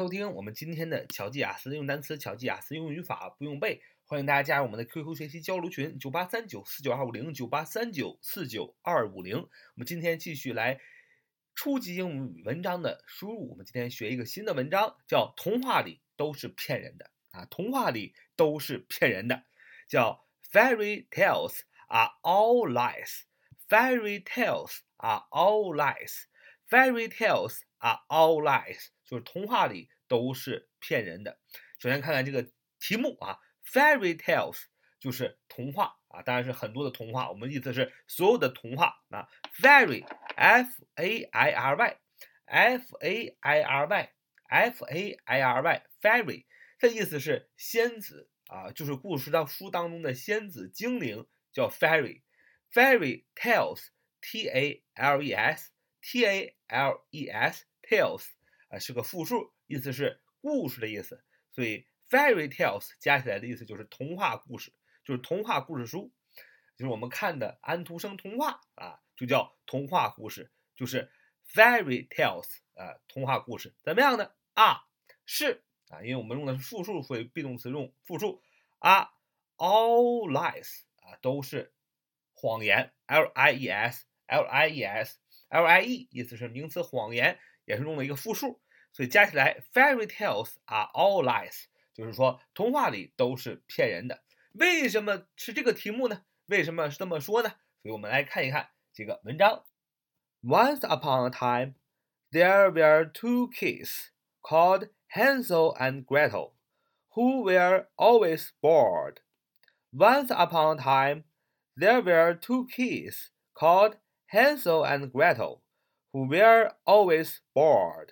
收听我们今天的巧记雅思用单词、巧记雅思用语法不用背，欢迎大家加入我们的 QQ 学习交流群：九八三九四九二五零九八三九四九二五零。我们今天继续来初级英语文章的输入。我们今天学一个新的文章，叫“童话里都是骗人的”啊，童话里都是骗人的，叫 “Fairy tales are all lies”。Fairy tales are all lies. Fairy tales are all lies. 就是童话里都是骗人的。首先看看这个题目啊，Fairy tales 就是童话啊，当然是很多的童话。我们意思是所有的童话啊，Fairy F A I R Y F A I R Y F A I R Y Fairy，它的意思是仙子啊，就是故事当书当中的仙子精灵叫 Fairy。Fairy tales, T A L E S, T A L E S, tales 是个复数，意思是故事的意思。所以 fairy tales 加起来的意思就是童话故事，就是童话故事书，就是我们看的安徒生童话啊，就叫童话故事，就是 fairy tales 啊，童话故事怎么样呢？啊，是啊，因为我们用的是复数，所以 be 动词用复数啊，all lies 啊都是。谎言，l i e s，l i e s，l i e 意思是名词，谎言也是用了一个复数，所以加起来，fairy tales are all lies，就是说童话里都是骗人的。为什么是这个题目呢？为什么是这么说呢？所以我们来看一看这个文章。Once upon a time, there were two kids called Hansel and Gretel, who were always bored. Once upon a time. There were two kids called Hansel and Gretel, who were always bored.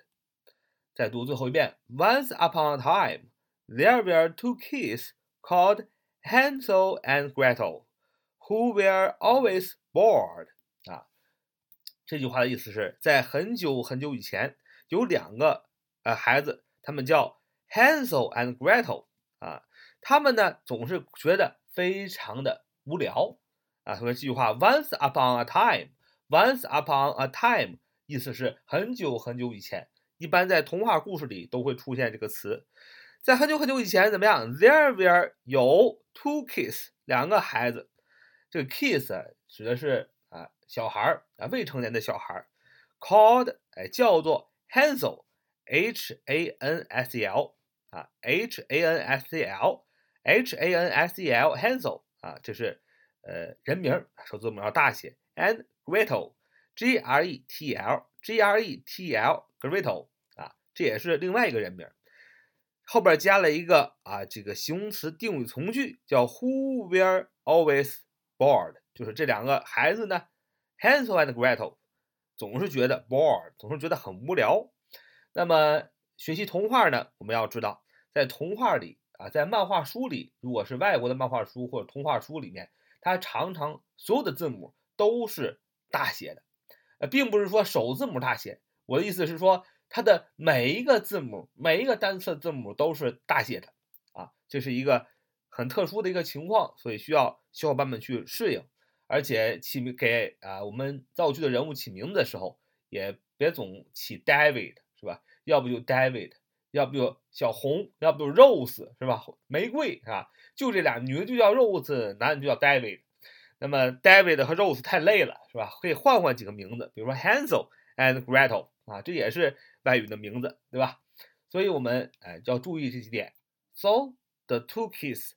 再读最后一遍。Once upon a time, there were two kids called Hansel and Gretel, who were always bored. 啊，这句话的意思是在很久很久以前，有两个呃孩子，他们叫 Hansel and Gretel 啊，他们呢总是觉得非常的无聊。啊，所以这句话，Once upon a time，Once upon a time，意思是很久很久以前。一般在童话故事里都会出现这个词。在很久很久以前，怎么样？There were 有 two kids，两个孩子。这个 kids 指的是啊小孩儿啊未成年的小孩儿。Called 哎叫做 Hansel，H A N S E L 啊 H A N S E L，H A N S E L Hansel 啊这是。呃，人名首字母要大写，and Gretel，G R E T L，G R E T L，Gretel，这也是另外一个人名，后边加了一个啊，这个形容词定语从句，叫 Who were always bored，就是这两个孩子呢，Hansel and Gretel，总是觉得 bored，总是觉得很无聊。那么学习童话呢，我们要知道，在童话里啊，在漫画书里，如果是外国的漫画书或者童话书里面。它常常所有的字母都是大写的，呃，并不是说首字母大写。我的意思是说，它的每一个字母，每一个单词的字母都是大写的，啊，这是一个很特殊的一个情况，所以需要小伙伴们去适应。而且起名给啊我们造句的人物起名字的时候，也别总起 David 是吧？要不就 David，要不就小红，要不就 Rose 是吧？玫瑰是吧？就这俩，女的就叫 Rose，男的就叫 David。那么 David 和 Rose 太累了，是吧？可以换换几个名字，比如说 Hansel and Gretel 啊，这也是外语的名字，对吧？所以我们哎要注意这几点。So the two kids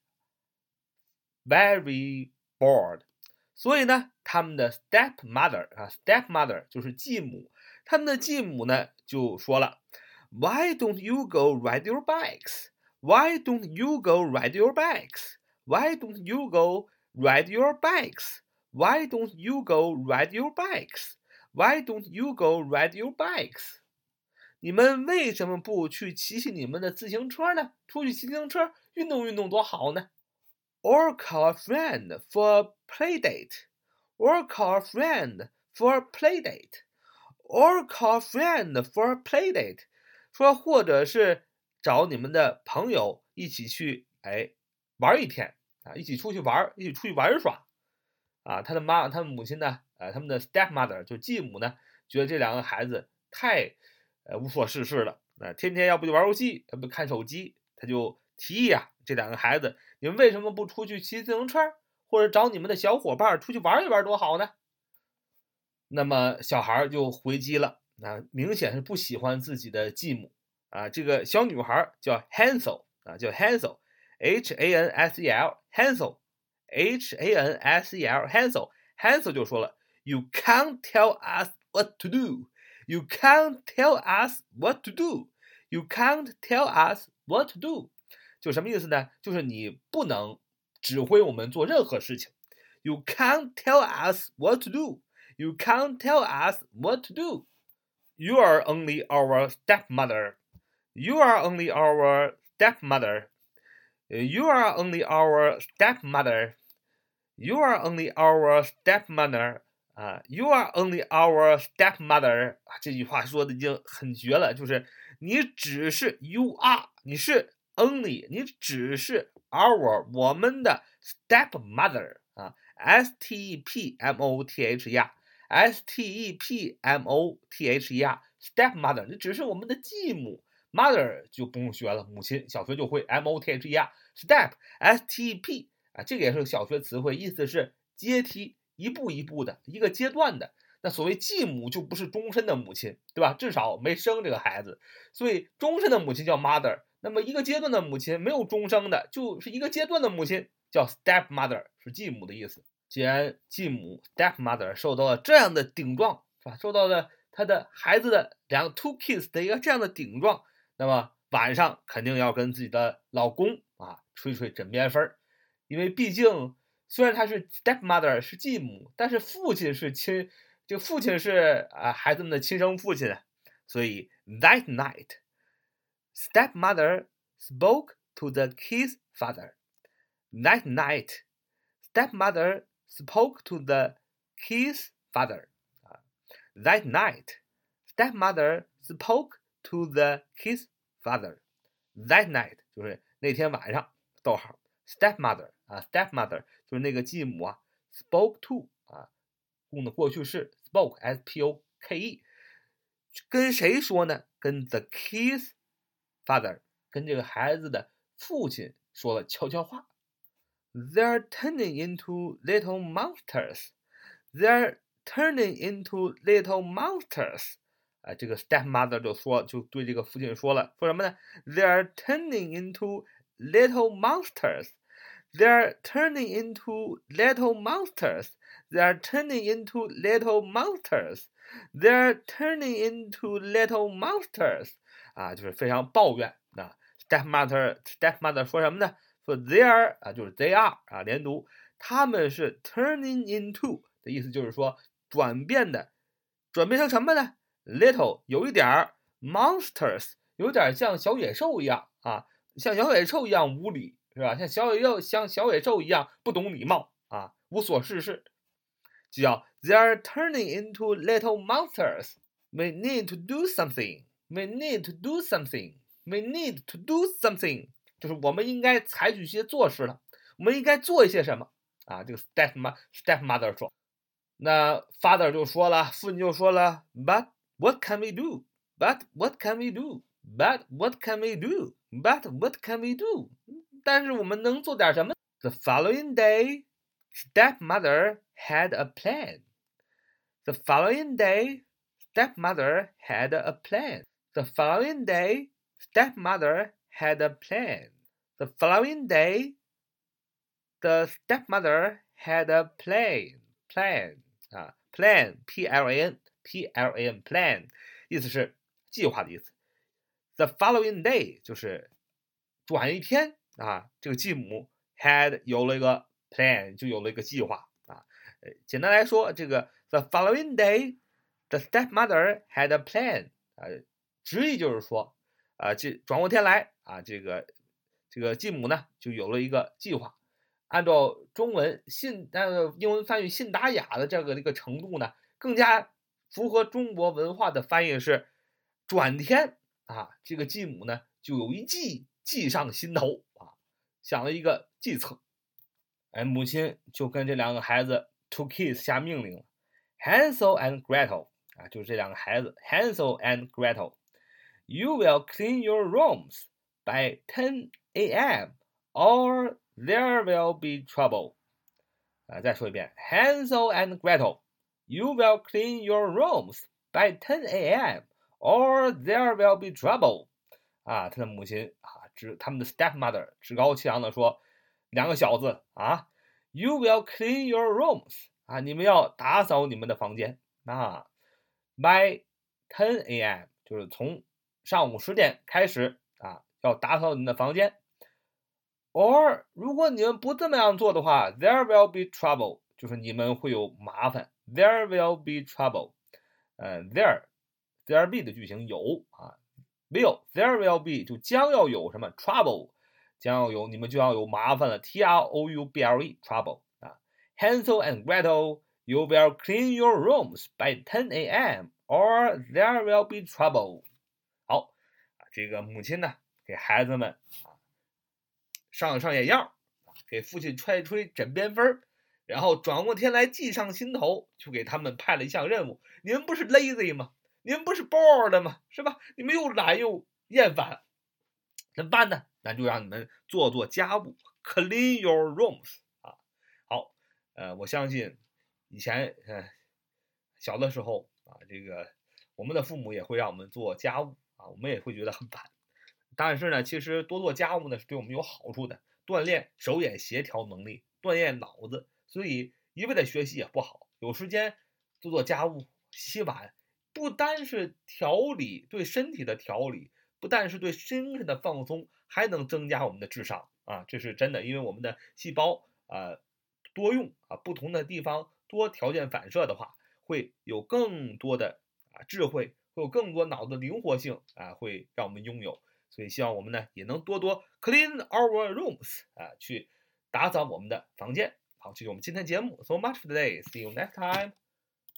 very bored。所以呢，他们的 stepmother 啊，stepmother 就是继母，他们的继母呢就说了，Why don't you go ride your bikes？Why don't you go ride your bikes? Why don't you go ride your bikes? Why don't you go ride your bikes? Why don't you go ride your bikes? 你们为什么不去骑骑你们的自行车呢？出去骑自行车，运动运动多好呢！Or call a friend for a play date. Or call a friend for a play date. Or call a friend for a play date. 说或者是找你们的朋友一起去，哎，玩一天啊，一起出去玩，一起出去玩耍，啊，他的妈，他的母亲呢，呃，他们的 stepmother 就继母呢，觉得这两个孩子太，呃，无所事事了那天天要不就玩游戏，要不看手机，他就提议啊，这两个孩子，你们为什么不出去骑自行车，或者找你们的小伙伴出去玩一玩，多好呢？那么小孩就回击了，那明显是不喜欢自己的继母啊。这个小女孩叫 Hansel 啊，叫 Hansel，H A N S E L，Hansel，H A N S E L，Hansel，Hansel 就说了 ，You can't tell us what to do，You can't tell us what to do，You can't tell us what to do，就什么意思呢？就是你不能指挥我们做任何事情，You can't tell us what to do。You can't tell us what to do. You are only our stepmother. You are only our stepmother. You are only our stepmother. You are only our stepmother. 啊，You are only our stepmother，这句话说的已经很绝了，就是你只是 You are，你是 only，你只是 our 我们的 stepmother 啊，S T E P M O T H E R。S T E P M O T H E R，stepmother，你只是我们的继母，mother 就不用学了，母亲，小学就会 M O T H E R，step，S T E P 啊，这个也是个小学词汇，意思是阶梯，一步一步的，一个阶段的。那所谓继母就不是终身的母亲，对吧？至少没生这个孩子，所以终身的母亲叫 mother。那么一个阶段的母亲没有终生的，就是一个阶段的母亲叫 stepmother，是继母的意思。既然继母 stepmother 受到了这样的顶撞，是吧？受到了他的孩子的两个 two kids 的一个这样的顶撞，那么晚上肯定要跟自己的老公啊吹吹枕边风儿，因为毕竟虽然他是 stepmother 是继母，但是父亲是亲，这个父亲是啊孩子们的亲生父亲，所以 that night stepmother spoke to the kids' father. That night stepmother spoke to the kid's father. That night, stepmother spoke to the kid's father. That night 就是那天晚上，逗号，stepmother 啊，stepmother 就是那个继母啊，spoke to 啊，用的过去式 spoke s p o k e，跟谁说呢？跟 the kid's father，跟这个孩子的父亲说了悄悄话。They're turning into little monsters. They're turning into little monsters. 啊，这个 stepmother 就说，就对这个父亲说了，说什么呢？They're turning into little monsters. They're turning into little monsters. They're turning into little monsters. They're turning into little monsters. 啊，就是非常抱怨啊。stepmother stepmother 说什么呢？说 they are 啊，就是 they are 啊，连读，他们是 turning into 的意思，就是说转变的，转变成什么呢？little 有一点儿 monsters，有点像小野兽一样啊，像小野兽一样无理 是吧？像小野兽像小野兽一样不懂礼貌啊，无所事事，就叫 they are turning into little monsters。We need to do something. We need to do something. We need to do something. 就是我们应该采取一些措施了，我们应该做一些什么啊？这个 step ma stepmother 说，那 father 就说了，父亲就说了，But what can we do? But what can we do? But what can we do? But what can we do? 但是我们能做点什么？The following day, stepmother had a plan. The following day, stepmother had a plan. The following day, stepmother had a plan. The following day, the stepmother had a plan. Plan 啊，plan p l a n p l a n plan 意思是计划的意思。The following day 就是转一天 啊，这个继母 had 有了一个 plan，就有了一个计划啊。呃，简单来说，这个 the following day, the stepmother had a plan 啊，直译就是说。啊，这转过天来啊，这个这个继母呢就有了一个计划，按照中文信呃英文翻译信达雅的这个一个程度呢，更加符合中国文化的翻译是转天啊，这个继母呢就有一计计上心头，想了一个计策，哎，母亲就跟这两个孩子 two kids 下命令了，Hansel and Gretel 啊，就是这两个孩子 Hansel and Gretel。 You will clean your rooms by 10 a.m. or there will be trouble. 啊，再说一遍，Hansel and Gretel, you will clean your rooms by 10 a.m. or there will be trouble. 啊，他的母亲啊， 指他们的 stepmother 趾高气扬的说，两个小子啊，you will clean your rooms 啊，你们要打扫你们的房间啊，by ten a.m. 就是从上午十点开始啊，要打扫你们的房间。or 如果你们不这么样做的话，there will be trouble，就是你们会有麻烦。there will be trouble，呃，there，there be 的句型有啊，will，there will be 就将要有什么 trouble，将要有你们就要有麻烦了。T R O U B L E，trouble 啊。Hansel and Gretel，you will clean your rooms by 10 a.m. or there will be trouble。好，这个母亲呢，给孩子们啊。上上眼药，给父亲吹吹枕边风然后转过天来计上心头，就给他们派了一项任务。你们不是 lazy 吗？您不是 bored 吗？是吧？你们又懒又厌烦，怎么办呢？那就让你们做做家务，clean your rooms 啊。好，呃，我相信以前呃小的时候啊，这个我们的父母也会让我们做家务啊，我们也会觉得很烦。但是呢，其实多做家务呢是对我们有好处的，锻炼手眼协调能力，锻炼脑子。所以一味的学习也不好，有时间做做家务、洗碗，不单是调理对身体的调理，不但是对精神的放松，还能增加我们的智商啊！这是真的，因为我们的细胞啊多用啊，不同的地方多条件反射的话，会有更多的啊智慧，会有更多脑子灵活性啊，会让我们拥有。所以希望我们呢也能多多 clean our rooms 啊，去打扫我们的房间。好，这是我们今天节目。So much for today. See you next time.